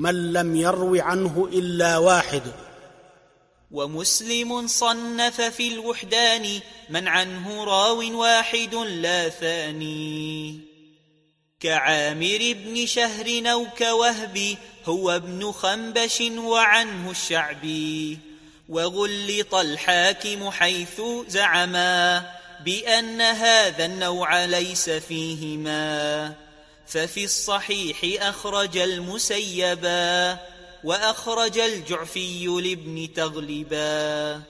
من لم يرو عنه إلا واحد. ومسلم صنف في الوحدان من عنه راو واحد لا ثاني. كعامر بن شهر أو كوهب هو ابن خنبش وعنه الشعبي. وغلط الحاكم حيث زعما بأن هذا النوع ليس فيهما. ففي الصحيح أخرج المسيبا وأخرج الجعفي لابن تغلبا.